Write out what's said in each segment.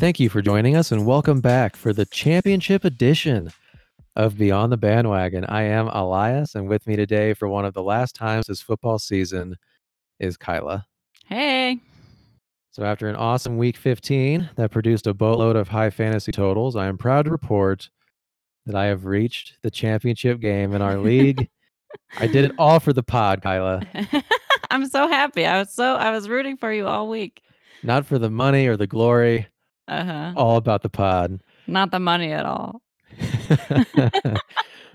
Thank you for joining us and welcome back for the championship edition of Beyond the Bandwagon. I am Elias, and with me today for one of the last times this football season is Kyla. Hey. So, after an awesome week 15 that produced a boatload of high fantasy totals, I am proud to report that I have reached the championship game in our league. I did it all for the pod, Kyla. I'm so happy. I was so I was rooting for you all week. Not for the money or the glory, Uh-huh. all about the pod. Not the money at all.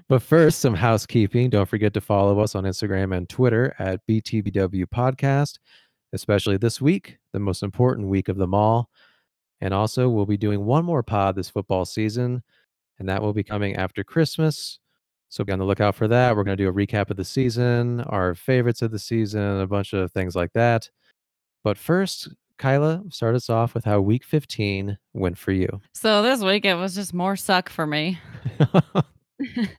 but first, some housekeeping. Don't forget to follow us on Instagram and Twitter at BTBW Podcast, especially this week, the most important week of them all. And also, we'll be doing one more pod this football season, and that will be coming after Christmas. So be on the lookout for that. We're going to do a recap of the season, our favorites of the season, a bunch of things like that. But first, Kyla, start us off with how week 15 went for you. So this week it was just more suck for me.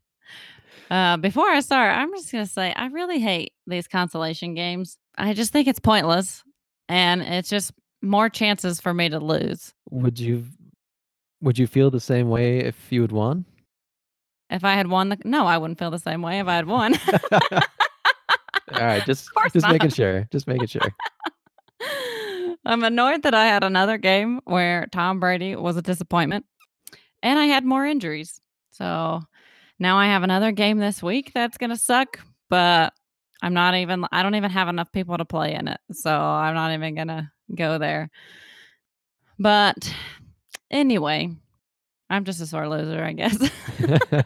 Uh, before I start, I'm just gonna say I really hate these consolation games. I just think it's pointless, and it's just more chances for me to lose. would you would you feel the same way if you had won? If I had won the no, I wouldn't feel the same way if I had won. All right, just just making sure. Just making sure. I'm annoyed that I had another game where Tom Brady was a disappointment and I had more injuries. So now I have another game this week that's going to suck, but I'm not even, I don't even have enough people to play in it. So I'm not even going to go there. But anyway, I'm just a sore loser, I guess. it's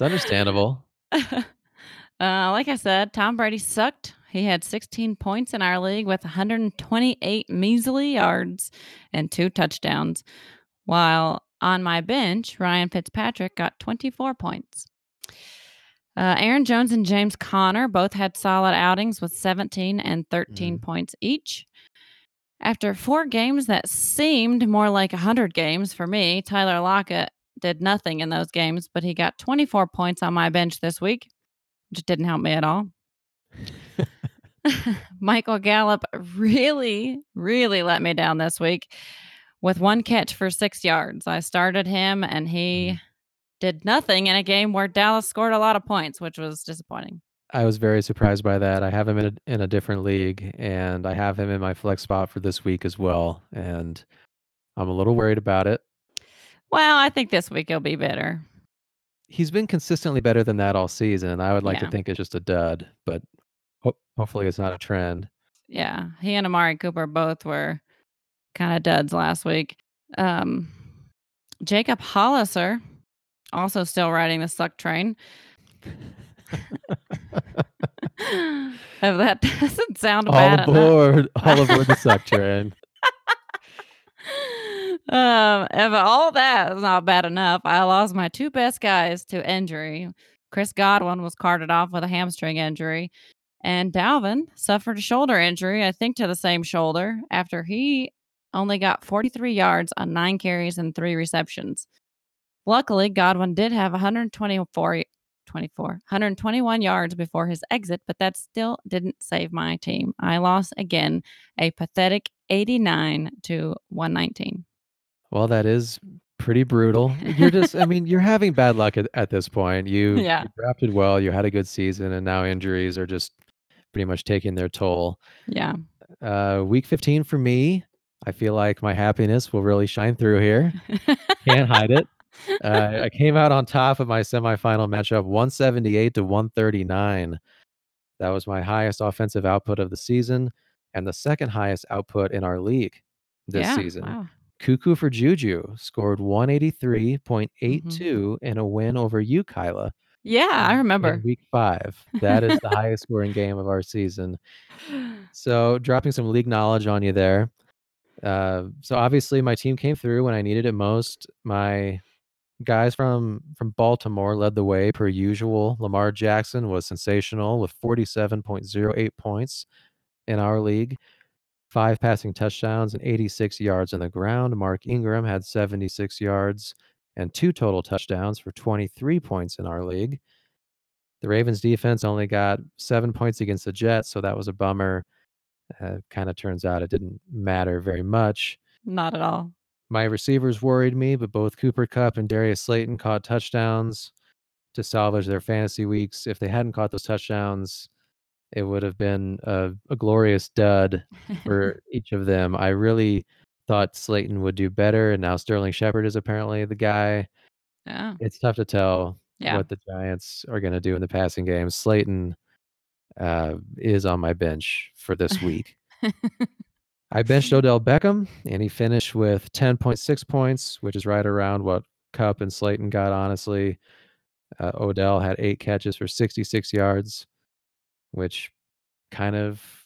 understandable. uh, like I said, Tom Brady sucked. He had 16 points in our league with 128 measly yards and two touchdowns, while on my bench, Ryan Fitzpatrick got 24 points. Uh, Aaron Jones and James Conner both had solid outings with 17 and 13 Mm. points each. After four games that seemed more like 100 games for me, Tyler Lockett did nothing in those games, but he got 24 points on my bench this week, which didn't help me at all. Michael Gallup really, really let me down this week with one catch for six yards. I started him and he Mhm. did nothing in a game where Dallas scored a lot of points, which was disappointing. I was very surprised by that. I have him in a, in a different league, and I have him in my flex spot for this week as well. And I'm a little worried about it. Well, I think this week he'll be better. He's been consistently better than that all season. I would like Yeah. to think it's just a dud, but ho- hopefully it's not a trend. Yeah, he and Amari Cooper both were kind of duds last week. Um, Jacob Hollister also still riding the suck train. if that doesn't sound all bad enough. aboard, all aboard the suck train. um, if all that is not bad enough, I lost my two best guys to injury. Chris Godwin was carted off with a hamstring injury, and Dalvin suffered a shoulder injury, I think to the same shoulder, after he only got 43 yards on nine carries and three receptions. Luckily, Godwin did have 124, 24, 121 yards before his exit, but that still didn't save my team. I lost again a pathetic 89 to 119. Well, that is pretty brutal. You're just, I mean, you're having bad luck at, at this point. You, Yeah. you drafted well, you had a good season, and now injuries are just pretty much taking their toll. Yeah. Uh, week 15 for me, I feel like my happiness will really shine through here. Can't hide it. Uh, I came out on top of my semifinal matchup 178 to 139. That was my highest offensive output of the season and the second highest output in our league this yeah. season. Wow. Cuckoo for Juju scored 183.82 Mm-hmm. in a win over you, Kyla. Yeah, I in- remember. Week five. That is the highest scoring game of our season. So, dropping some league knowledge on you there. Uh, so, obviously, my team came through when I needed it most. My guys from from Baltimore led the way per usual. Lamar Jackson was sensational with 47.08 points in our league, five passing touchdowns and 86 yards on the ground. Mark Ingram had 76 yards and two total touchdowns for 23 points in our league. The Ravens defense only got seven points against the Jets, so that was a bummer. Uh, kind of turns out it didn't matter very much. Not at all. My receivers worried me, but both Cooper Kupp and Darius Slayton caught touchdowns to salvage their fantasy weeks. If they hadn't caught those touchdowns, it would have been a, a glorious dud for each of them. I really thought Slayton would do better, and now Sterling Shepard is apparently the guy. Yeah. It's tough to tell Yeah. what the Giants are going to do in the passing game. Slayton uh, is on my bench for this week. I benched Odell Beckham, and he finished with 10.6 points, which is right around what Kupp and Slayton got, honestly. Uh, Odell had eight catches for 66 yards, which kind of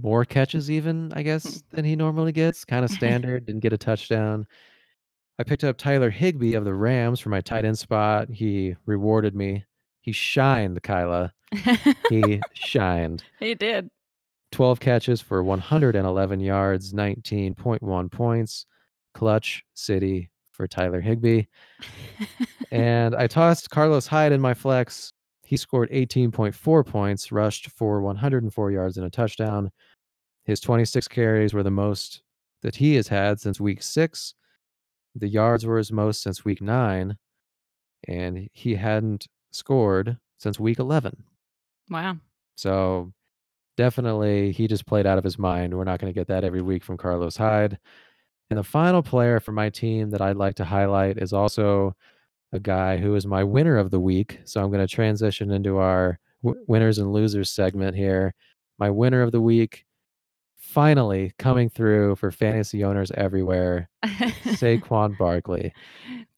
more catches, even, I guess, hmm. than he normally gets. Kind of standard, didn't get a touchdown. I picked up Tyler Higbee of the Rams for my tight end spot. He rewarded me. He shined, Kyla. He shined. he did. 12 catches for 111 yards, 19.1 points. Clutch City for Tyler Higbee. And I tossed Carlos Hyde in my flex. He scored 18.4 points, rushed for 104 yards and a touchdown. His 26 carries were the most that he has had since week six. The yards were his most since week nine. And he hadn't scored since week 11. Wow. So definitely he just played out of his mind. We're not going to get that every week from Carlos Hyde. And the final player for my team that I'd like to highlight is also a guy who is my winner of the week. So I'm going to transition into our w- winners and losers segment here. My winner of the week, finally coming through for fantasy owners everywhere, Saquon Barkley.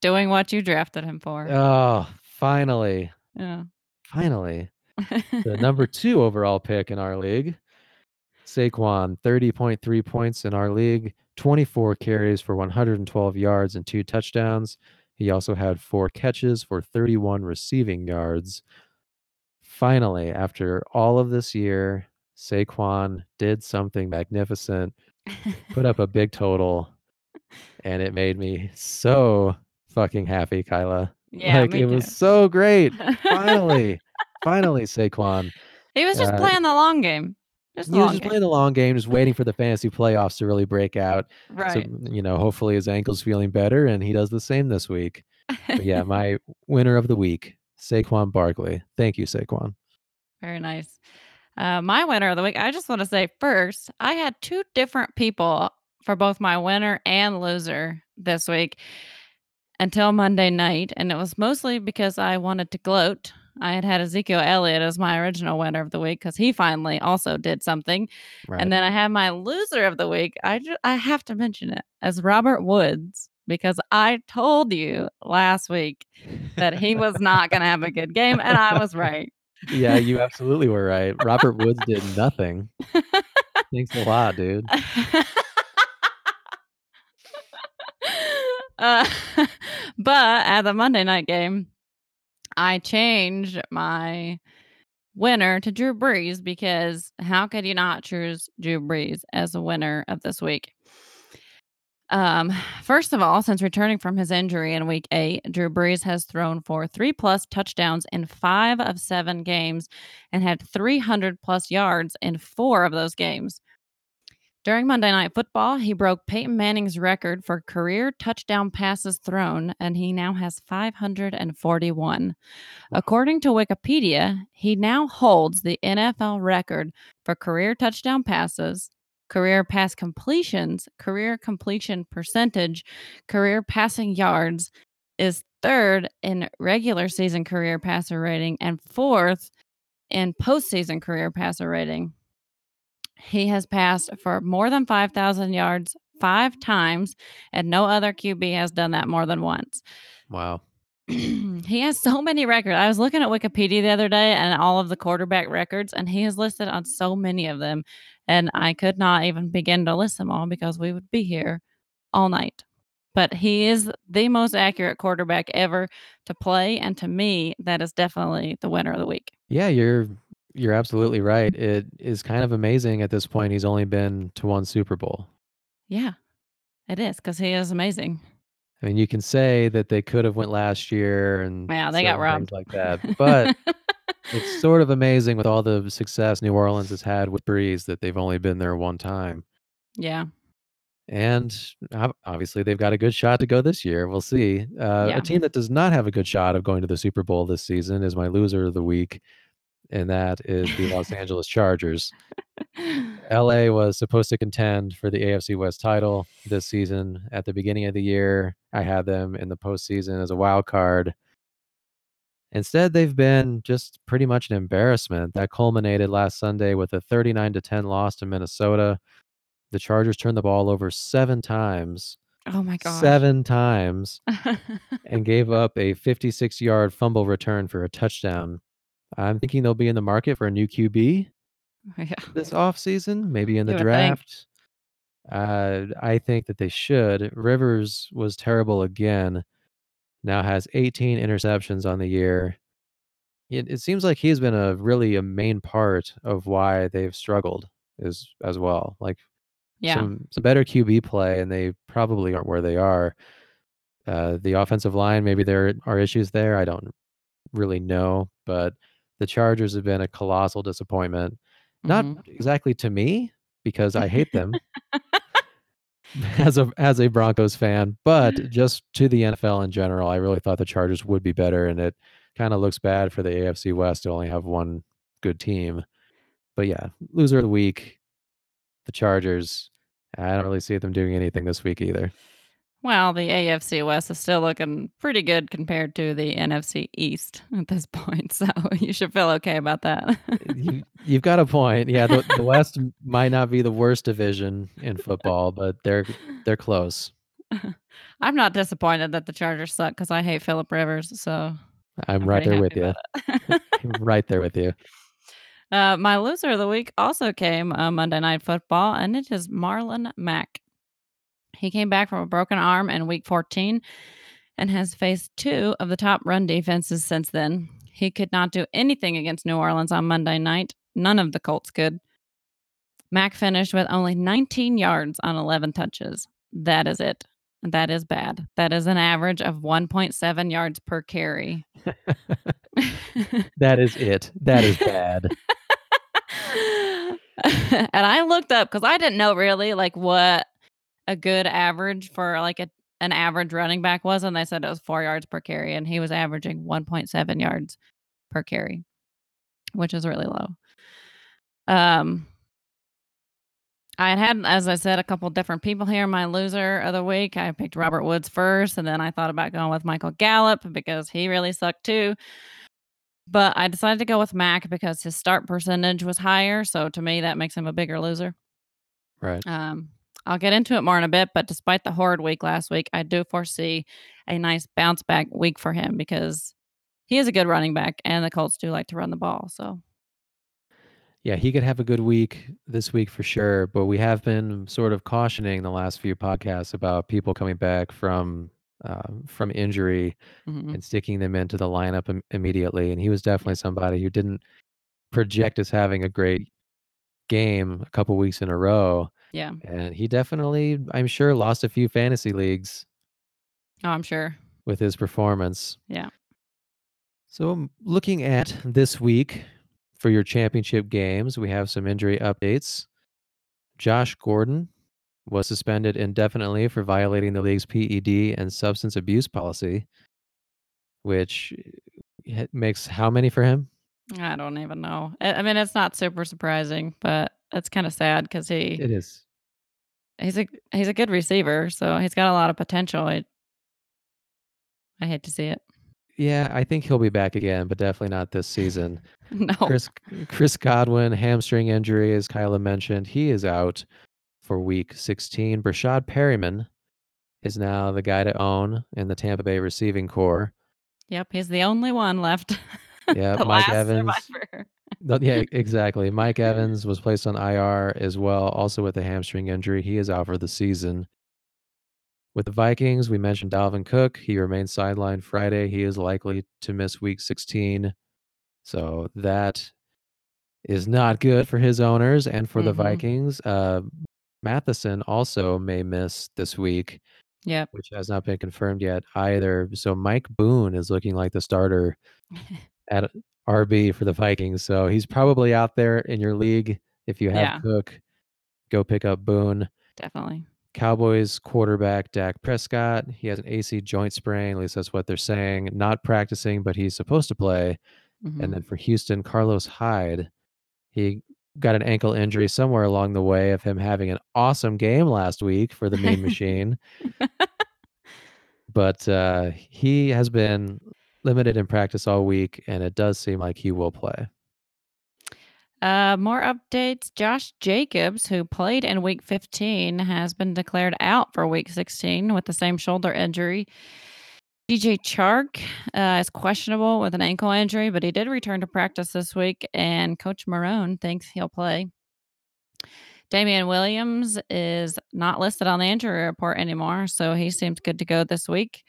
Doing what you drafted him for. Oh, finally, yeah. finally. The number two overall pick in our league, Saquon, 30.3 points in our league, 24 carries for 112 yards and two touchdowns. He also had four catches for 31 receiving yards. Finally, after all of this year, Saquon did something magnificent, put up a big total, and it made me so fucking happy, Kyla. Yeah, like it was so great. Finally, finally, Saquon. he was just uh, playing the long game. Just He was just game. playing the long game, just waiting for the fantasy playoffs to really break out. right. So, you know, hopefully his ankle's feeling better and he does the same this week. But yeah, my winner of the week, Saquon Barkley. Thank you, Saquon. Very nice. Uh, my winner of the week, I just want to say first, I had two different people for both my winner and loser this week until Monday night. And it was mostly because I wanted to gloat. I had had Ezekiel Elliott as my original winner of the week because he finally also did something. Right. And then I had my loser of the week. I, ju- I have to mention it as Robert Woods because I told you last week that he was not going to have a good game. And I was right. yeah, you absolutely were right. Robert Woods did nothing. Thanks a lot, dude. uh, but at the Monday night game, I changed my winner to Drew Brees because how could you not choose Drew Brees as a winner of this week? Um, first of all, since returning from his injury in week eight, Drew Brees has thrown for three plus touchdowns in five of seven games and had 300 plus yards in four of those games. During Monday Night Football, he broke Peyton Manning's record for career touchdown passes thrown, and he now has 541. According to Wikipedia, he now holds the NFL record for career touchdown passes, career pass completions, career completion percentage, career passing yards, is third in regular season career passer rating, and fourth in postseason career passer rating. He has passed for more than 5,000 yards five times, and no other QB has done that more than once. Wow. he has so many records. I was looking at Wikipedia the other day and all of the quarterback records, and he is listed on so many of them. And I could not even begin to list them all because we would be here all night. But he is the most accurate quarterback ever to play. And to me, that is definitely the winner of the week. Yeah, you're you're absolutely right. It is kind of amazing at this point. He's only been to one Super Bowl. Yeah, it is because he is amazing. I mean, you can say that they could have went last year and Yeah, they got robbed. like that, but it's sort of amazing with all the success New Orleans has had with Brees that they've only been there one time. yeah. And obviously, they've got a good shot to go this year, we'll see. Uh, a team that does not have a good shot of going to the Super Bowl this season is my loser of the week, and that is the Los Angeles Chargers. LA was supposed to contend for the AFC West title this season. At the beginning of the year, I had them in the postseason as a wild card. Instead, they've been just pretty much an embarrassment. That culminated last Sunday with a 39 to 10 loss to Minnesota. The Chargers turned the ball over 7 times. Oh my god. 7 times and gave up a 56-yard fumble return for a touchdown. I'm thinking they'll be in the market for a new QB Yeah. this offseason, maybe in the think. draft. Uh, I think that they should. Rivers was terrible again. Now has 18 interceptions on the year. It it seems like he's been a really a main part of why they've struggled as as well. Like Yeah. some some better QB play, and they probably aren't where they are. Uh, the offensive line, maybe there are issues there. I don't really know, but the Chargers have been a colossal disappointment. Not Mhm. exactly to me because I hate them as a as a Broncos fan, but just to the NFL in general. I really thought the Chargers would be better, and it kind of looks bad for the AFC West to only have one good team. But yeah, loser of the week, the Chargers. I don't really see them doing anything this week either. Well, the AFC West is still looking pretty good compared to the NFC East at this point, so you should feel okay about that. You you've got a point. Yeah, the the West might not be the worst division in football, but they're they're close. I'm not disappointed that the Chargers suck because I hate Philip Rivers, so I'm I'm right there with you. Right there with you. Uh, my loser of the week also came on Monday Night Football, and it is Marlon Mack. He came back from a broken arm in week 14 and has faced 2 of the top run defenses since then. He could not do anything against New Orleans on Monday night. None of the Colts could. Mack finished with only 19 yards on 11 touches. That is it. That is bad. That is an average of 1.7 yards per carry. That is it. That is bad. and I looked up because I didn't know really, like, what a good average for, like, a an average running back was, and they said it was 4 yards per carry, and he was averaging 1.7 yards per carry, which is really low. Um I had had, as I said, a couple different people here. My loser of the week, I picked Robert Woods first, and then I thought about going with Michael Gallup because he really sucked too. But I decided to go with Mack because his start percentage was higher, so to me, that makes him a bigger loser. Right. Um, I'll get into it more in a bit, but despite the horrid week last week, I do foresee a nice bounce back week for him because he is a good running back, and the Colts do like to run the ball, so Yeah, he could have a good week this week for sure, but we have been sort of cautioning the last few podcasts about people coming back from, um, from injury Mhm. and sticking them into the lineup im immediately, and he was definitely somebody who didn't project as having a great game a couple weeks in a row, Yeah. and he definitely, I'm sure, lost a few fantasy leagues Oh, I'm sure. with his performance. Yeah. So, m looking at this week for your championship games, we have some injury updates. Josh Gordon was suspended indefinitely for violating the league's PED and substance abuse policy which h makes how many for him? I don't even know. I I mean, it's not super surprising, but it's kinda sad because he It is. he's a he's a good receiver, so he's got a lot of potential. It I hate to see it. Yeah, I think he'll be back again, but definitely not this season. No. Chris Chris Godwin, hamstring injury, as Kyla mentioned, he is out for week 16. Breshad Perriman is now the guy to own in the Tampa Bay receiving corps. Yep, he's the only one left. Yeah, The Mike last Evans survivor. Yeah, exactly. Mike Evans was placed on IR as well, also with a hamstring injury. He is out for the season. With the Vikings, we mentioned Dalvin Cook. He remains sidelined Friday. He is likely to miss week 16. So that is not good for his owners and for the Mhm. Vikings. Uh, Mattison also may miss this week, Yep. which has not been confirmed yet either. So Mike Boone is looking like the starter at RB for the Vikings. So he's probably out there in your league. If you have Yeah. Cook, go pick up Boone. Definitely. Cowboys quarterback Dak Prescott, he has an AC joint sprain, at least that's what they're saying. Not practicing, but he's supposed to play. And Mhm. then for Houston, Carlos Hyde, he got an ankle injury somewhere along the way of him having an awesome game last week for the Mean Machine. But, uh, he has been limited in practice all week, and it does seem like he will play. Uh, more updates. Josh Jacobs, who played in week 15, has been declared out for week 16 with the same shoulder injury. DJ Chark uh, is questionable with an ankle injury, but he did return to practice this week, and Coach Marrone thinks he'll play. Damien Williams is not listed on the injury report anymore, so he seems good to go this week.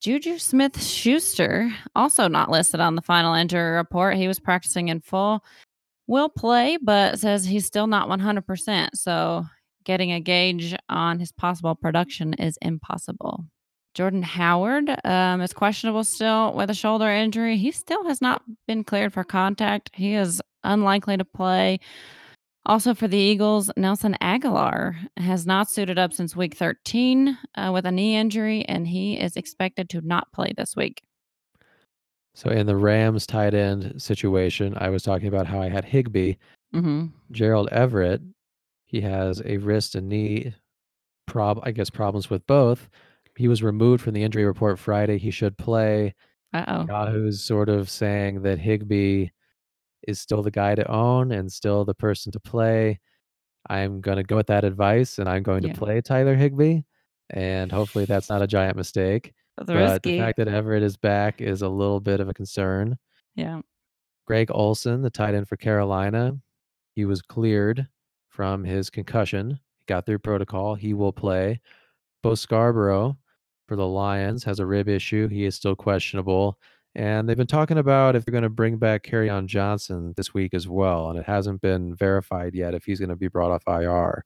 Juju Smith Schuster, also not listed on the final injury report. He was practicing in full. Will play, but says he's still not 100%. So getting a gauge on his possible production is impossible. Jordan Howard um, is questionable still with a shoulder injury. He still has not been cleared for contact. He is unlikely to play. Also for the Eagles, Nelson Agholor has not suited up since week 13 uh, with a knee injury, and he is expected to not play this week. So in the Rams tight end situation, I was talking about how I had Higbee. hmm Gerald Everett, he has a wrist and knee prob I guess problems with both. He was removed from the injury report Friday. He should play. Uh oh. Yahoo's sort of saying that Higbee is still the guy to own and still the person to play. I'm going to go with that advice and I'm going Yeah. to play Tyler Higbee. And hopefully that's not a giant mistake. That's But the fact that Everett is back is a little bit of a concern. Yeah. Greg Olsen, the tight end for Carolina, he was cleared from his concussion. He got through protocol. He will play. Bo Scarborough for the Lions has a rib issue. He is still questionable. And they've been talking about if they're going to bring back Kerryon Johnson this week as well. And it hasn't been verified yet if he's going to be brought off IR.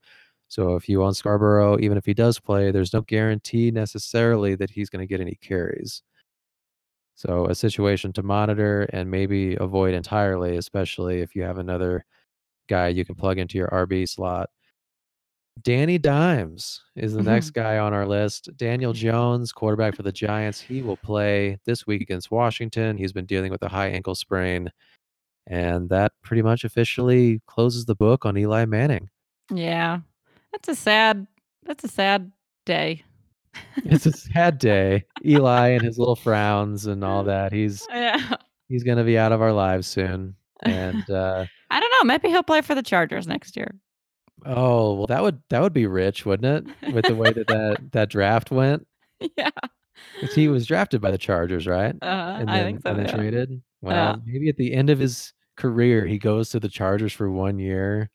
So if you own Scarborough, even if he does play, there's no guarantee necessarily that he's going to get any carries. So a situation to monitor and maybe avoid entirely, especially if you have another guy you can plug into your RB slot. Danny Dimes is the next guy on our list. Daniel Jones, quarterback for the Giants, he will play this week against Washington. He's been dealing with a high ankle sprain. And that pretty much officially closes the book on Eli Manning. Yeah. That's a sad that's a sad day. It's a sad day. Eli and his little frowns and all that. He's Yeah. he's going to be out of our lives soon. And uh I don't know, maybe he'll play for the Chargers next year. Oh, well, that would that would be rich, wouldn't it? With the way that that, that draft went. Yeah. 'Cause he was drafted by the Chargers, right? Uh, And I then think so, and then yeah. traded. Well, Yeah. maybe at the end of his career, he goes to the Chargers for 1 year.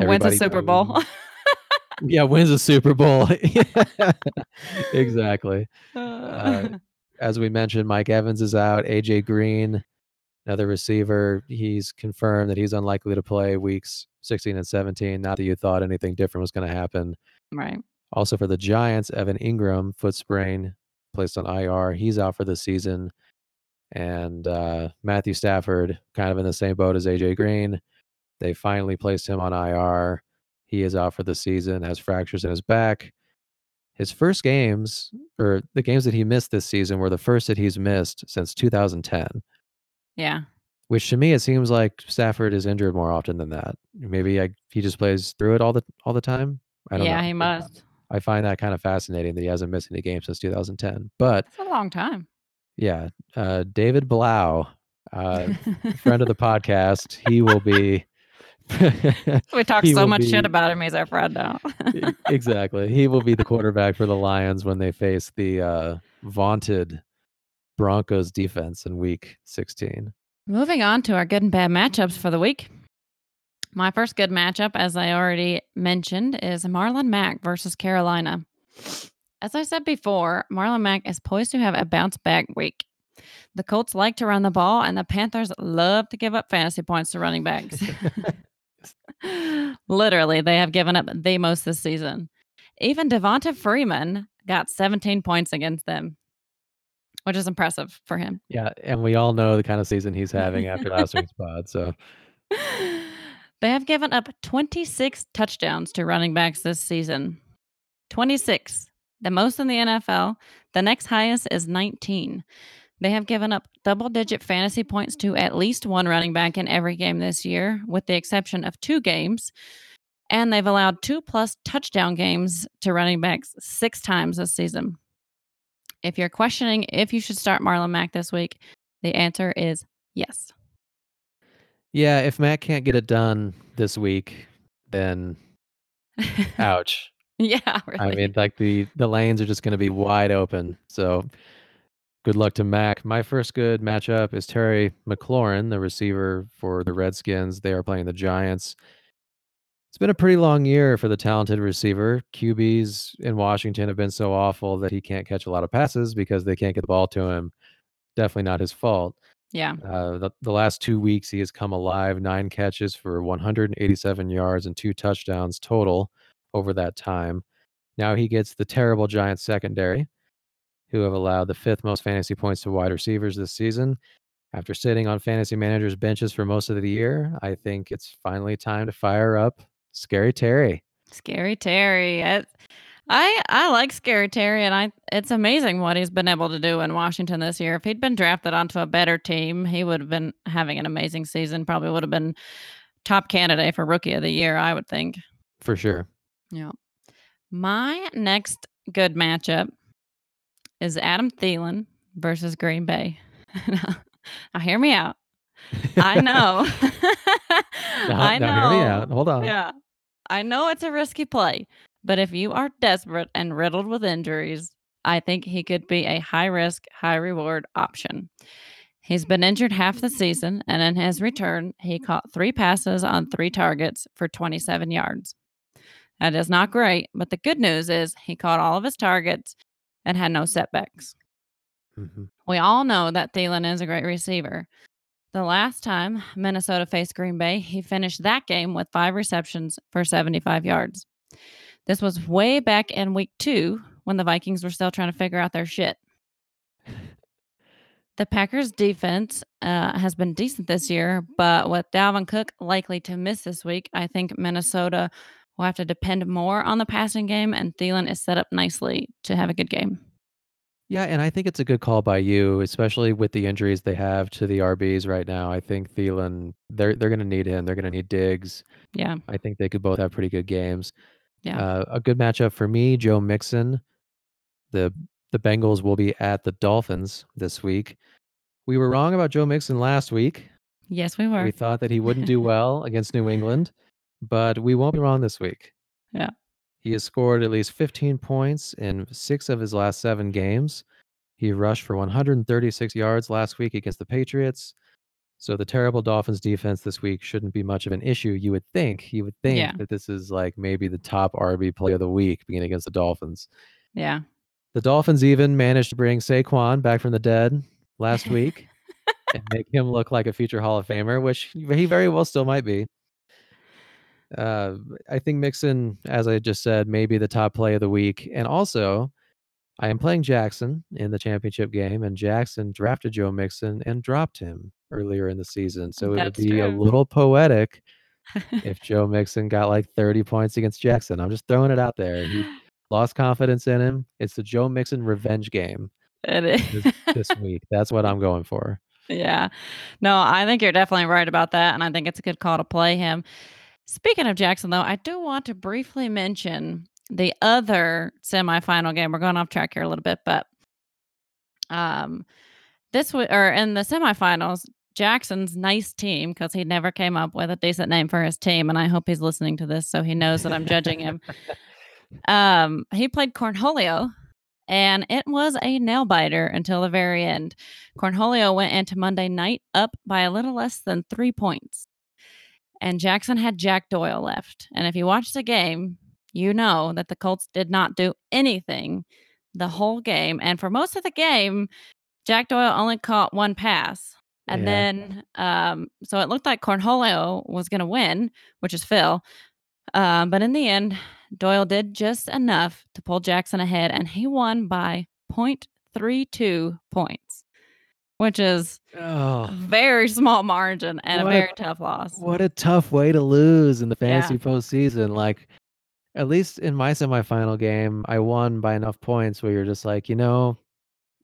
Wins a Everybody Super Bowl. Yeah, wins a Super Bowl. Exactly. Uh, As we mentioned, Mike Evans is out. AJ Green, another receiver, he's confirmed that he's unlikely to play weeks 16 and 17. Not that you thought anything different was going to happen. right. Also for the Giants, Evan Engram, foot sprain, placed on IR. He's out for the season. And uh, Matthew Stafford, kind of in the same boat as AJ Green. They finally placed him on IR. He is out for the season, has fractures in his back. His first games, or the games that he missed this season, were the first that he's missed since 2010. Yeah. Which to me, it seems like Stafford is injured more often than that. Maybe I, he just plays through it all the all the time. I don't Yeah, know. he must. I find that kind of fascinating that he hasn't missed any games since 2010. But It's a long time. yeah, uh, David Blough, uh, friend of the podcast, he will be. we talk so much shit about him. He's our friend now. Exactly. He will be the quarterback for the Lions when they face the uh, vaunted Broncos defense in week 16. Moving on to our good and bad matchups for the week. My first good matchup, as I already mentioned, is Marlon Mack versus Carolina. As I said before, Marlon Mack is poised to have a bounce back week. The Colts like to run the ball, and the Panthers love to give up fantasy points to running backs. Literally, they have given up the most this season. Even Devonta Freeman got 17 points against them, which is impressive for him. Yeah, and we all know the kind of season he's having after last week's pod. So they have given up 26 touchdowns to running backs this season. 26, the most in the NFL. The next highest is 19. They have given up double digit fantasy points to at least one running back in every game this year, with the exception of two games. And they've allowed two plus touchdown games to running backs six times this season. If you're questioning if you should start Marlon Mack this week, the answer is yes. Yeah, if Matt can't get it done this week, then ouch. yeah, really. I mean, like the the lanes are just going to be wide open. So good luck to Mack. My first good matchup is Terry McLaurin, the receiver for the Redskins. They are playing the Giants. It's been a pretty long year for the talented receiver. QBs in Washington have been so awful that he can't catch a lot of passes because they can't get the ball to him. Definitely not his fault. yeah. Uh, the, the last two weeks, he has come alive, nine catches for 187 yards and two touchdowns total over that time. Now he gets the terrible Giants secondary, who have allowed the fifth most fantasy points to wide receivers this season. After sitting on fantasy managers' benches for most of the year, I think it's finally time to fire up Scary Terry. Scary Terry. It, I I like Scary Terry, and I it's amazing what he's been able to do in Washington this year. If he'd been drafted onto a better team, he would have been having an amazing season. Probably would have been top candidate for Rookie of the Year, I would think. For sure. Yeah. My next good matchup is Adam Thielen versus Green Bay. now, hear me out. I know. Now, I now hear me know. out. Hold on. Yeah. I know it's a risky play, but if you are desperate and riddled with injuries, I think he could be a high risk, high reward option. He's been injured half the season, and in his return, he caught three passes on three targets for 27 yards. That is not great, but the good news is he caught all of his targets and had no setbacks. Mhm. We all know that Thielen is a great receiver. The last time Minnesota faced Green Bay, he finished that game with five receptions for 75 yards. This was way back in week two when the Vikings were still trying to figure out their shit. The Packers defense uh, has been decent this year, but with Dalvin Cook likely to miss this week, I think Minnesota will have to depend more on the passing game, and Thielen is set up nicely to have a good game. Yeah, and I think it's a good call by you, especially with the injuries they have to the RBs right now. I think Thielen, they're they're going to need him. They're going to need Diggs. Yeah, I think they could both have pretty good games. Yeah. Uh, a good matchup for me, Joe Mixon. The the Bengals will be at the Dolphins this week. We were wrong about Joe Mixon last week. yes, we were. We thought that he wouldn't do well against New England, but we won't be wrong this week. Yeah. He has scored at least 15 points in six of his last seven games. He rushed for 136 yards last week against the Patriots. So the terrible Dolphins defense this week shouldn't be much of an issue. You would think. You would think Yeah. that this is like maybe the top RB play of the week being against the Dolphins. yeah. The Dolphins even managed to bring Saquon back from the dead last week and make him look like a future Hall of Famer, which he very well still might be. Uh, I think Mixon, as I just said, may be the top play of the week. And also, I am playing Jackson in the championship game, and Jackson drafted Joe Mixon and dropped him earlier in the season. So it would That's be a little poetic if Joe Mixon got like 30 points against Jackson. I'm just throwing it out there. He lost confidence in him. It's the Joe Mixon revenge game this, this week. That's what I'm going for. Yeah. No, I think you're definitely right about that. And I think it's a good call to play him. Speaking of Jackson, though, I do want to briefly mention the other semifinal game. We're going off track here a little bit, but um, this was, or in the semifinals, Jackson's nice team, because he never came up with a decent name for his team. And I hope he's listening to this so he knows that I'm judging him. Um, he played Cornholio, and it was a nail biter until the very end. Cornholio went into Monday night up by a little less than three points. And Jackson had Jack Doyle left. And if you watch the game, you know that the Colts did not do anything the whole game. And for most of the game, Jack Doyle only caught one pass. And Yeah. then, um, so it looked like Cornholio was going to win, which is Phil. Um, but in the end, Doyle did just enough to pull Jackson ahead, and he won by 0.32 points, which is a Oh, very small margin and a a- very tough loss. what a tough way to lose in the Yeah. fantasy postseason. Like, At least in my semifinal game, I won by enough points where you're just like, "You know,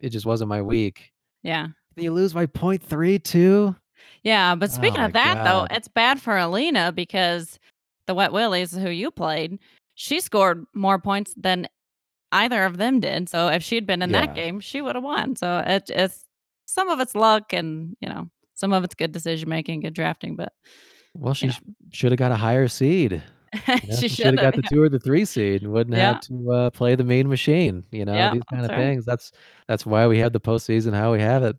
it just wasn't my week." Yeah. You lose by point 3 too? Yeah, but Oh speaking my of that, though, it's bad for Alina because the Wet Willies, who you played, she scored more points than either of them did, so if she'd been in that game, she woulda won, so it it's some of it's luck and, you know, some of it's good decision making, good drafting, but, Well, you she know. shoulda got a higher seed. You know, She she shoulda got the yeah. 2 or the 3 seed and wouldn't Yeah. have to, uh, play the main Machine, you know, Yeah, these kinda right. things. That's that's why we have the postseason how we have it.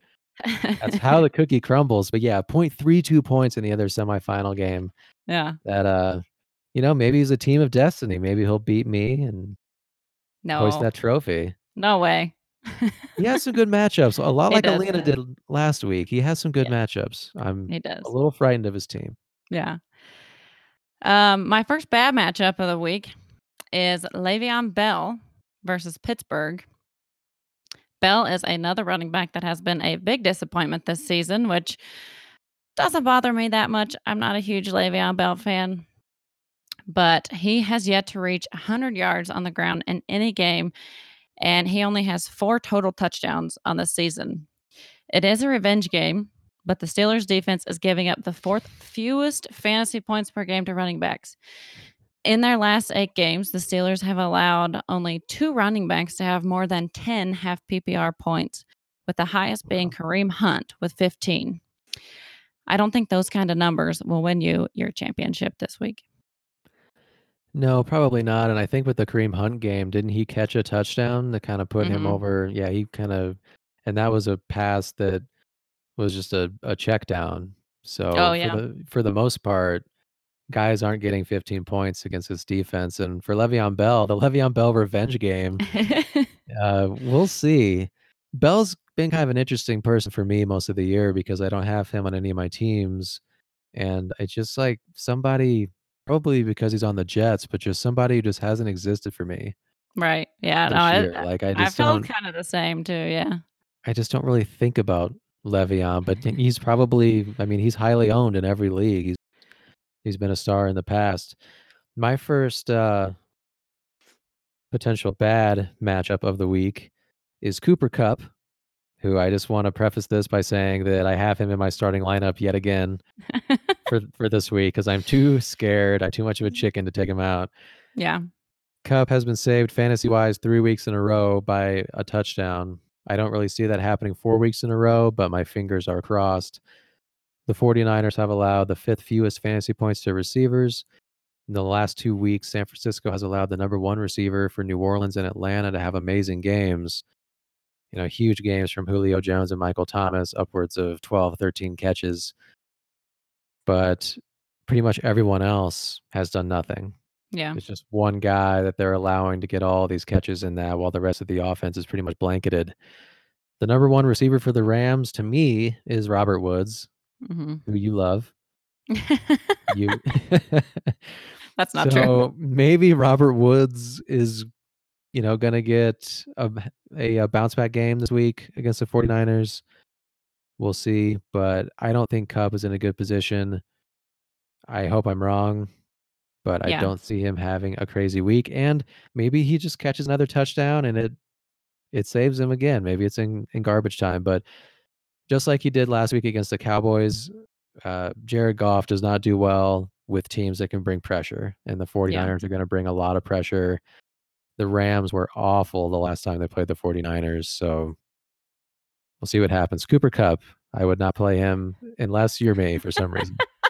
That's how the cookie crumbles, but yeah, 0.32 points in the other semifinal game Yeah. that, uh, you know, maybe he's a team of destiny. Maybe he'll beat me and hoist No. that trophy. No way. He has some good matchups, a lot He like does, Alina did last week. He has some good Yeah. matchups. I'm He does. a little frightened of his team. Yeah. Um, my first bad matchup of the week is Le'Veon Bell versus Pittsburgh. Bell is another running back that has been a big disappointment this season, which doesn't bother me that much. I'm not a huge Le'Veon Bell fan. But he has yet to reach 100 yards on the ground in any game, and he only has 4 total touchdowns on the season. It is a revenge game, but the Steelers' defense is giving up the 4th fewest fantasy points per game to running backs. In their last 8 games, the Steelers have allowed only 2 running backs to have more than 10 half PPR points, with the highest being Kareem Hunt with 15. I don't think those kinda numbers will win you your championship this week. No, probably not, and I think with the Kareem Hunt game, didn't he catch a touchdown that kinda put him Mhm. over yeah, he kinda and that was a pass that was just a a check down. Oh, So, for yeah. the for the most part, guys aren't getting 15 points against this defense, and for Le'Veon Bell, the Le'Veon Bell revenge game, uh, we'll see. Bell's been kind of an interesting person for me most of the year because I don't have him on any of my teams, and it's just, like, somebody probably because he's on the Jets, but just somebody who just hasn't existed for me Right, yeah, no, I year. I Like, I felt don't kinda the same too, yeah. I just don't really think about Le'Veon, but he's probably I mean, he's highly owned in every league. He's he's been a star in the past. My first, uh potential bad matchup of the week is Cooper Kupp, who I just wanna preface this by saying that I have him in my starting lineup yet again for for this week because I'm too scared, I'm too much of a chicken to take him out. Yeah. Kupp has been saved fantasy-wise 3 weeks in a row by a touchdown. I don't really see that happening 4 weeks in a row, but my fingers are crossed. The 49ers have allowed the 5th fewest fantasy points to receivers. In the last 2 weeks, San Francisco has allowed the number 1 receiver for New Orleans and Atlanta to have amazing games. You know, huge games from Julio Jones and Michael Thomas, upwards of 12, 13 catches. But pretty much everyone else has done nothing. Yeah. It's just 1 guy that they're allowing to get all these catches in that while the rest of the offense is pretty much blanketed. The number 1 receiver for the Rams to me is Robert Woods, Mhm. who you love. You That's not true. So, maybe Robert Woods is, you know, gonna get a uh, bounce back game this week against the 49ers. We'll see, but I don't think Kupp is in a good position. I hope I'm wrong, but I don't see him having a crazy week, and maybe he just catches another touchdown and it it saves him again. Maybe it's in in garbage time, but just like he did last week against the Cowboys, uh, Jared Goff does not do well with teams that can bring pressure, and the Yeah. 49ers are gonna bring a lot of pressure. The Rams were awful the last time they played the 49ers, so we'll see what happens. Cooper Kupp, I would not play him unless you're me for some reason.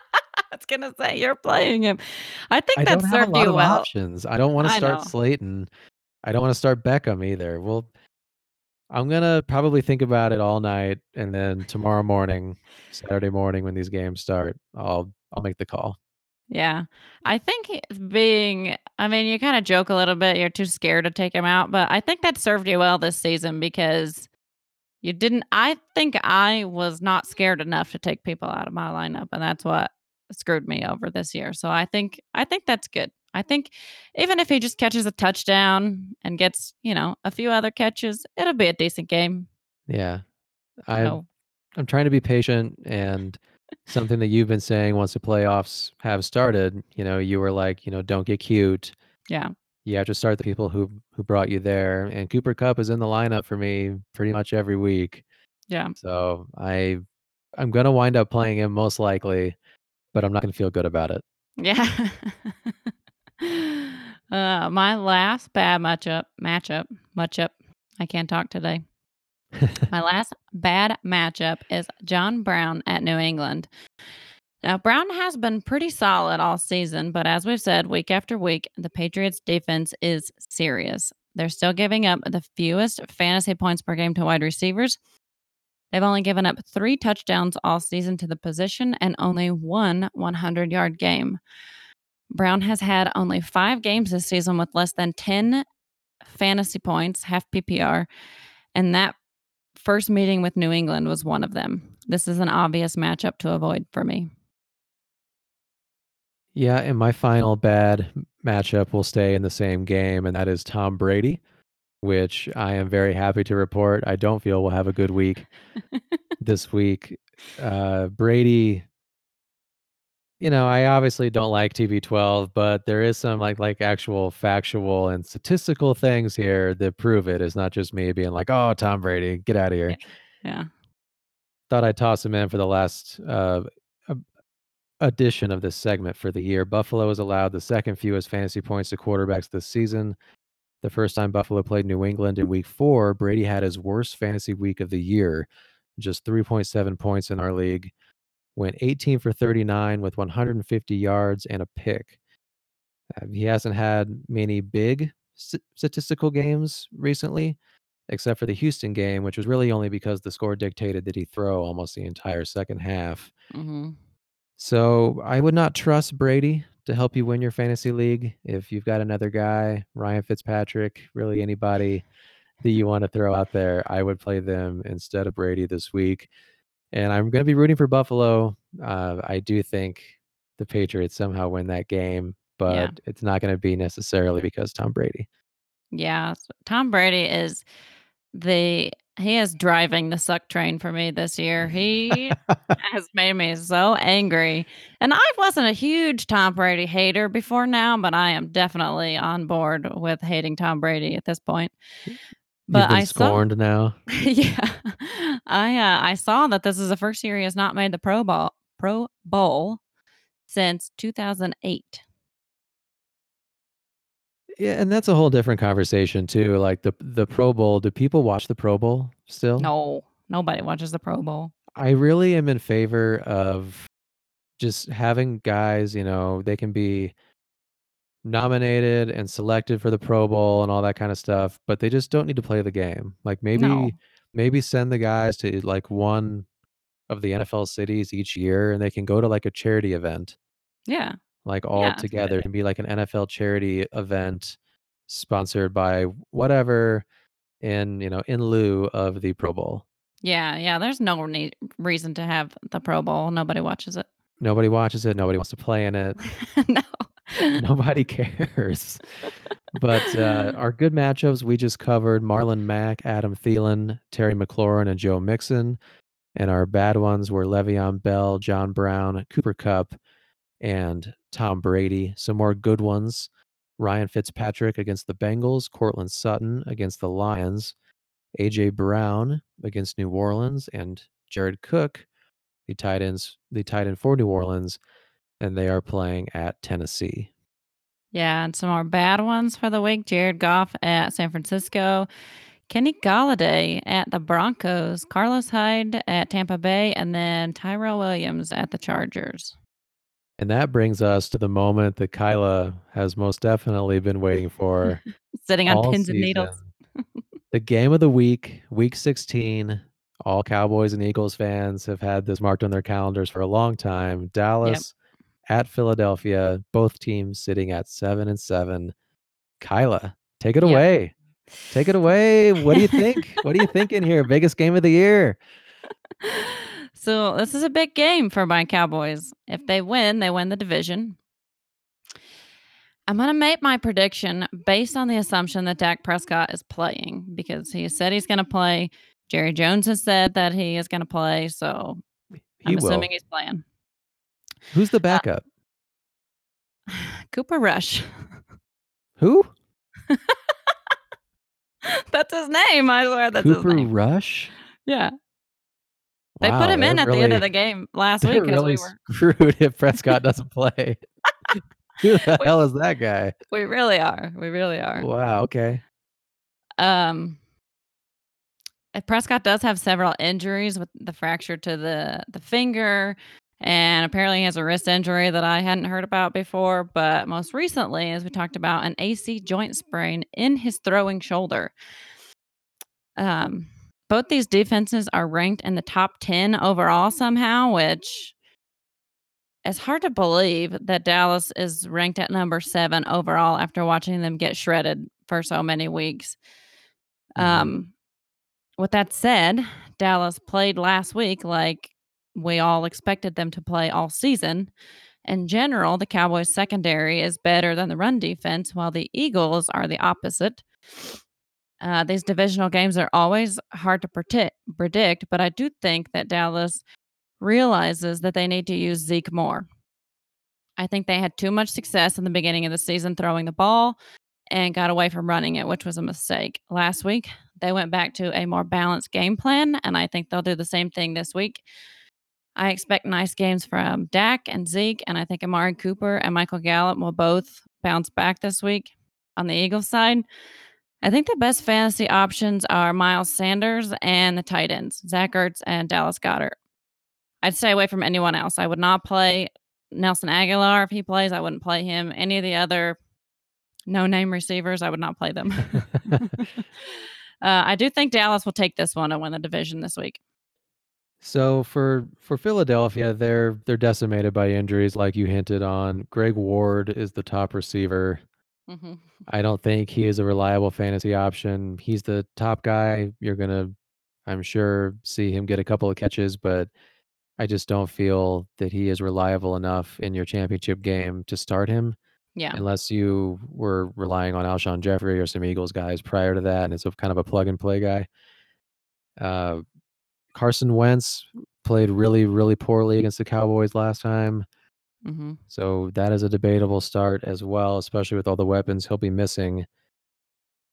I was gonna say you're playing him. I think I that don't have a served lot you of well. options. I don't wanna start know. Slayton. I don't wanna start Beckham either. Well I'm gonna probably think about it all night, and then tomorrow morning, Saturday morning when these games start, I'll I'll make the call. Yeah. I think he being I mean, you kinda joke a little bit, you're too scared to take him out, but I think that served you well this season because you didn't I think I was not scared enough to take people out of my lineup, and that's what screwed me over this year. So I think I think that's good. I think even if he just catches a touchdown and gets, you know, a few other catches, it'll be a decent game. Yeah. So I'm trying to be patient, and something that you've been saying once the playoffs have started, you know, you were like, you know, "Don't get cute." Yeah. You have to start the people who who brought you there, and Cooper Kupp is in the lineup for me pretty much every week. Yeah. So I I'm gonna wind up playing him most likely, but I'm not gonna feel good about it. Yeah. uh, my last bad matchup matchup matchup. I can't talk today. My last bad matchup is John Brown at New England. Now, Brown has been pretty solid all season, but as we've said week after week, the Patriots defense is serious. They're still giving up the fewest fantasy points per game to wide receivers. They've only given up three touchdowns all season to the position and only one 100 yard game. Brown has had only five games this season with less than 10 fantasy points, half PPR, and that first meeting with New England was one of them. This is an obvious matchup to avoid for me. Yeah, and my final bad matchup will stay in the same game, and that is Tom Brady, which I am very happy to report. I don't feel we'll have a good week this week. Uh, Brady, you know, I obviously don't like TB12, but there is some like like actual factual and statistical things here that prove it. It's not just me being like, "Oh, Tom Brady, get out of here." Yeah. Thought I'd toss him in for the last uh, edition of this segment for the year. Buffalo has allowed the second fewest fantasy points to quarterbacks this season. The first time Buffalo played New England in week four, Brady had his worst fantasy week of the year, just 3.7 points in our league. Went 18 for 39 with 150 yards and a pick. Uh, he hasn't had many big st- statistical games recently, except for the Houston game, which was really only because the score dictated that he throw almost the entire second half. Mm-hmm. So I would not trust Brady to help you win your fantasy league. If you've got another guy, Ryan Fitzpatrick, really anybody that you want to throw out there, I would play them instead of Brady this week. And I'm going to be rooting for Buffalo. Uh, I do think the Patriots somehow win that game, but Yeah. it's not going to be necessarily because Tom Brady. Yeah. Tom Brady is the he is driving the suck train for me this year. He has made me so angry. And I wasn't a huge Tom Brady hater before now, but I am definitely on board with hating Tom Brady at this point. But I saw now. yeah. I uh, I saw that this is the first year he has not made the Pro Bowl Pro Bowl since 2008. Yeah, and that's a whole different conversation too. Like the the Pro Bowl, do people watch the Pro Bowl still? No, nobody watches the Pro Bowl. I really am in favor of just having guys, you know, they can be nominated and selected for the Pro Bowl and all that kind of stuff, but they just don't need to play the game. Like No. maybe maybe send the guys to like one of the NFL cities each year and they can go to like a charity event, Yeah. like all Yeah, that's a good together. can be like an NFL charity event sponsored by whatever in, you know, in lieu of the Pro Bowl. Yeah, yeah, there's no need reason to have the Pro Bowl. Nobody watches it. Nobody watches it, nobody wants to play in it. no. Nobody cares. But uh, our good matchups we just covered Marlon Mack, Adam Thielen, Terry McLaurin, and Joe Mixon. And our bad ones were Le'Veon Bell, John Brown, Cooper Kupp, and Tom Brady. Some more good ones. Ryan Fitzpatrick against the Bengals, Courtland Sutton against the Lions, AJ Brown against New Orleans, and Jared Cook, the tight ends, the tight end for New Orleans, and they are playing at Tennessee. Yeah, and some more bad ones for the week. Jared Goff at San Francisco, Kenny Golladay at the Broncos, Carlos Hyde at Tampa Bay, and then Tyrell Williams at the Chargers. And that brings us to the moment that Kyla has most definitely been waiting for Sitting on pins and needles. the game of the week, week 16. All Cowboys and Eagles fans have had this marked on their calendars for a long time. Dallas at Philadelphia, both teams sitting at seven and seven. Kyla, take it Yep. away. Take it away. What do you think? what are you thinking here? Biggest game of the year. so this is a big game for my Cowboys. If they win, they win the division. I'm going to make my prediction based on the assumption that Dak Prescott is playing because he said he's going to play. Jerry Jones has said that he is going to play. So He I'm will. assuming he's playing. Who's the backup? Cooper Rush. Who? That's his name. I swear that's Cooper his name. Rush? Yeah. They put him in at the end of the game last week really we were screwed if Prescott doesn't play. Who the We- hell is that guy? we really are. We really are. Wow, okay. Um uh, Prescott does have several injuries with the fracture to the the finger and apparently he has a wrist injury that I hadn't heard about before, but most recently as we talked about an AC joint sprain in his throwing shoulder. Um both these defenses are ranked in the top 10 overall somehow, which it's hard to believe that Dallas is ranked at number 7 overall after watching them get shredded for so many weeks. Mhm. Um, with that said, Dallas played last week like we all expected them to play all season. In general, the Cowboys' secondary is better than the run defense, while the Eagles are the opposite. Uh, these divisional games are always hard to predict, predict, but I do think that Dallas realizes that they need to use Zeke more. I think they had too much success in the beginning of the season throwing the ball and got away from running it, which was a mistake. Last week, they went back to a more balanced game plan, and I think they'll do the same thing this week. I expect nice games from Dak and Zeke, and I think Amari Cooper and Michael Gallup will both bounce back this week on the Eagles side. I think the best fantasy options are Miles Sanders and the tight ends, Zach Ertz and Dallas Goedert. I'd stay away from anyone else. I would not play Nelson Agholor if he plays. I wouldn't play him. Any of the other no name receivers, I would not play them. uh, I do think Dallas will take this one and win the division this week. So for for Philadelphia, they're they're decimated by injuries, like you hinted on. Greg Ward is the top receiver. hmm I don't think he is a reliable fantasy option. He's the top guy. You're gonna, I'm sure, see him get a couple of catches, but I just don't feel that he is reliable enough in your championship game to start him. Yeah. Unless you were relying on Alshon Jeffery or some Eagles guys prior to that, and it's a kind of a plug and play guy. Uh, Carson Wentz played really, really poorly against the Cowboys last time. Mm-hmm. So that is a debatable start as well, especially with all the weapons he'll be missing.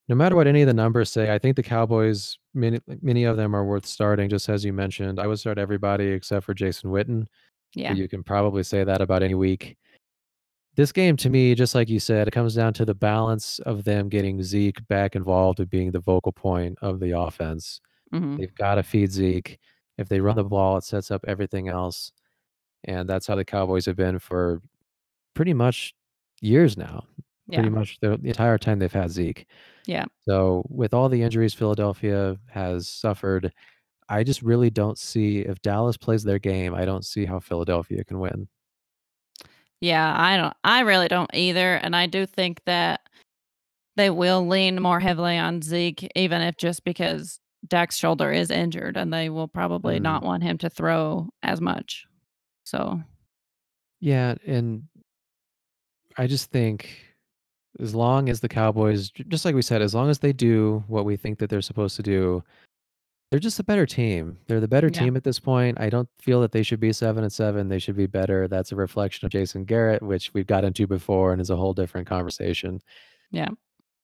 No matter what any of the numbers say, I think the Cowboys, many, many of them are worth starting, just as you mentioned. I would start everybody except for Jason Witten. Yeah. You can probably say that about any week. This game, to me, just like you said, it comes down to the balance of them getting Zeke back involved and being the vocal point of the offense. hmm They've got to feed Zeke. If they run the ball, it sets up everything else. And that's how the Cowboys have been for pretty much years now. Yeah. Pretty much the, the entire time they've had Zeke. Yeah. So, with all the injuries Philadelphia has suffered, I just really don't see if Dallas plays their game, I don't see how Philadelphia can win. Yeah, I don't I really don't either. And I do think that they will lean more heavily on Zeke, even if just because Dak's shoulder is injured and they will probably Mhm. not want him to throw as much. So Yeah, and I just think as long as the Cowboys, just like we said, as long as they do what we think that they're supposed to do, they're just a better team. They're the better Yeah. team at this point. I don't feel that they should be seven and seven. They should be better. That's a reflection of Jason Garrett, which we've got into before and is a whole different conversation. Yeah.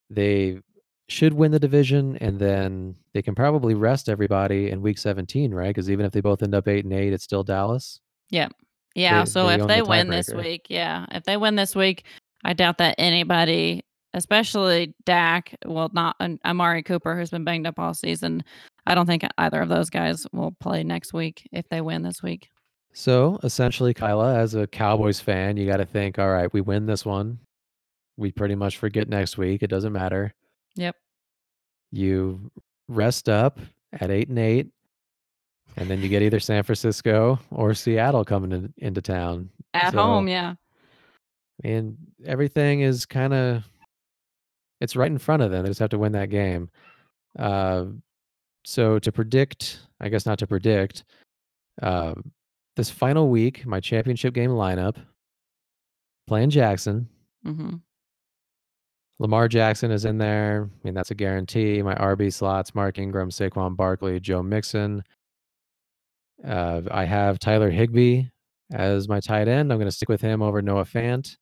They should win the division and then they can probably rest everybody in week 17, right? Because even if they both end up eight and eight, it's still Dallas. yeah. They- so they if own they the win this tiebreaker. week, yeah. If they win this week, I doubt that anybody, especially Dak, well, not Amari Cooper, who's been banged up all season. I don't think either of those guys will play next week if they win this week. So essentially, Kyla, as a Cowboys fan, you got to think, all right, we win this one. We pretty much forget next week. It doesn't matter. Yep. You rest up at eight and eight, and then you get either San Francisco or Seattle coming in, into town. At So- home, yeah. And everything is kind of, it's right in front of them. They just have to win that game. Uh, so to predict, I guess not to predict, uh, this final week, my championship game lineup, playing Jackson. hmm Lamar Jackson is in there. I mean, that's a guarantee. My RB slots, Mark Ingram, Saquon Barkley, Joe Mixon. Uh, I have Tyler Higbee as my tight end. I'm going to stick with him over Noah Fant.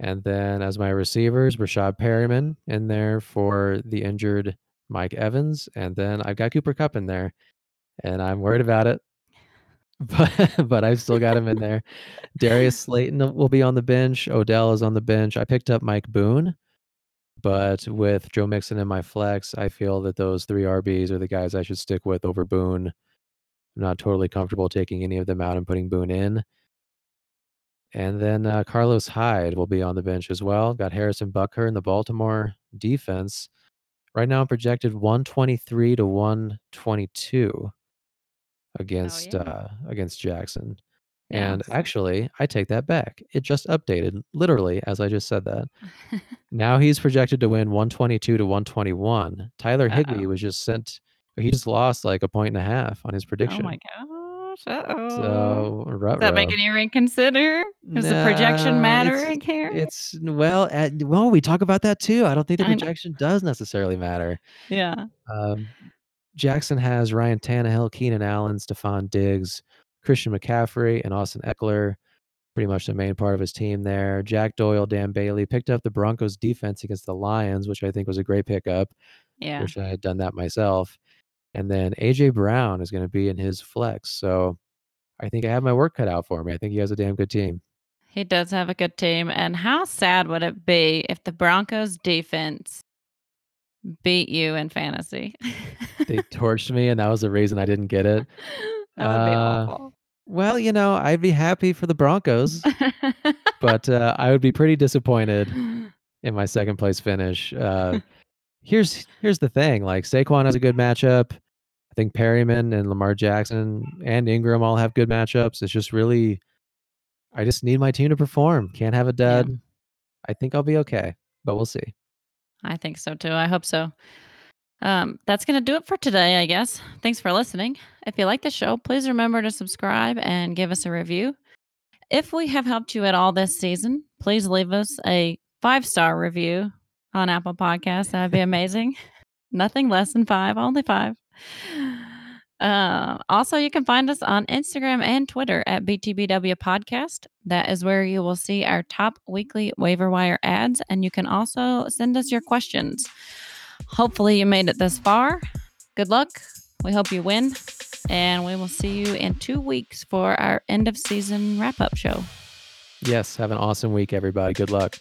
And then as my receivers, Rashad Perriman in there for the injured Mike Evans. And then I've got Cooper Kupp in there. And I'm worried about it. But but I've still got him in there. Darius Slayton will be on the bench. Odell is on the bench. I picked up Mike Boone. But with Joe Mixon in my flex, I feel that those three RBs are the guys I should stick with over Boone. I'm not totally comfortable taking any of them out and putting Boone in. And then uh, Carlos Hyde will be on the bench as well. Got Harrison Butker in the Baltimore defense. Right now, I'm projected 123 to 122 against yeah. uh, against Jackson. Yeah, And so- actually, I take that back. It just updated, literally, as I just said that. Now he's projected to win 122 to 121. Tyler Higbee Uh-oh. was just sent. He just lost like a point and a half on his oh prediction. my gosh. Uh-oh. So Is that making you reconsider? Is the projection Nah, mattering it's, here? It's well, at, well, we talk about that too. I don't think the projection does necessarily matter. yeah. Um, Jackson has Ryan Tannehill, Keenan Allen, Stefon Diggs, Christian McCaffrey, and Austin Ekeler. Pretty much the main part of his team there. Jack Doyle, Dan Bailey picked up the Broncos defense against the Lions, which I think was a great pickup. Yeah. Wish I had done that myself. And then AJ Brown is going to be in his flex. So I think I have my work cut out for me. I think he has a damn good team. He does have a good team. And how sad would it be if the Broncos defense beat you in fantasy? They torched me, and that was the reason I didn't get it. that would be Uh, awful. Well, you know, I'd be happy for the Broncos, but uh, I would be pretty disappointed in my second place finish. Uh, here's here's the thing: like Saquon has a good matchup. I think Perriman and Lamar Jackson and Ingram all have good matchups. It's just really, I just need my team to perform. Can't have a Yeah. dud. I think I'll be okay, but we'll see. I think so too. I hope so. Um, that's going to do it for today, I guess. Thanks for listening. If you like the show, please remember to subscribe and give us a review. If we have helped you at all this season, please leave us a five star review on Apple Podcasts. That'd be amazing. Nothing less than five, only five. Uh, also, you can find us on Instagram and Twitter at BTBW Podcast. That is where you will see our top weekly waiver wire ads, and you can also send us your questions. Hopefully, you made it this far. Good luck. We hope you win, and we will see you in two weeks for our end of season wrap up show. Yes, have an awesome week, everybody. Good luck.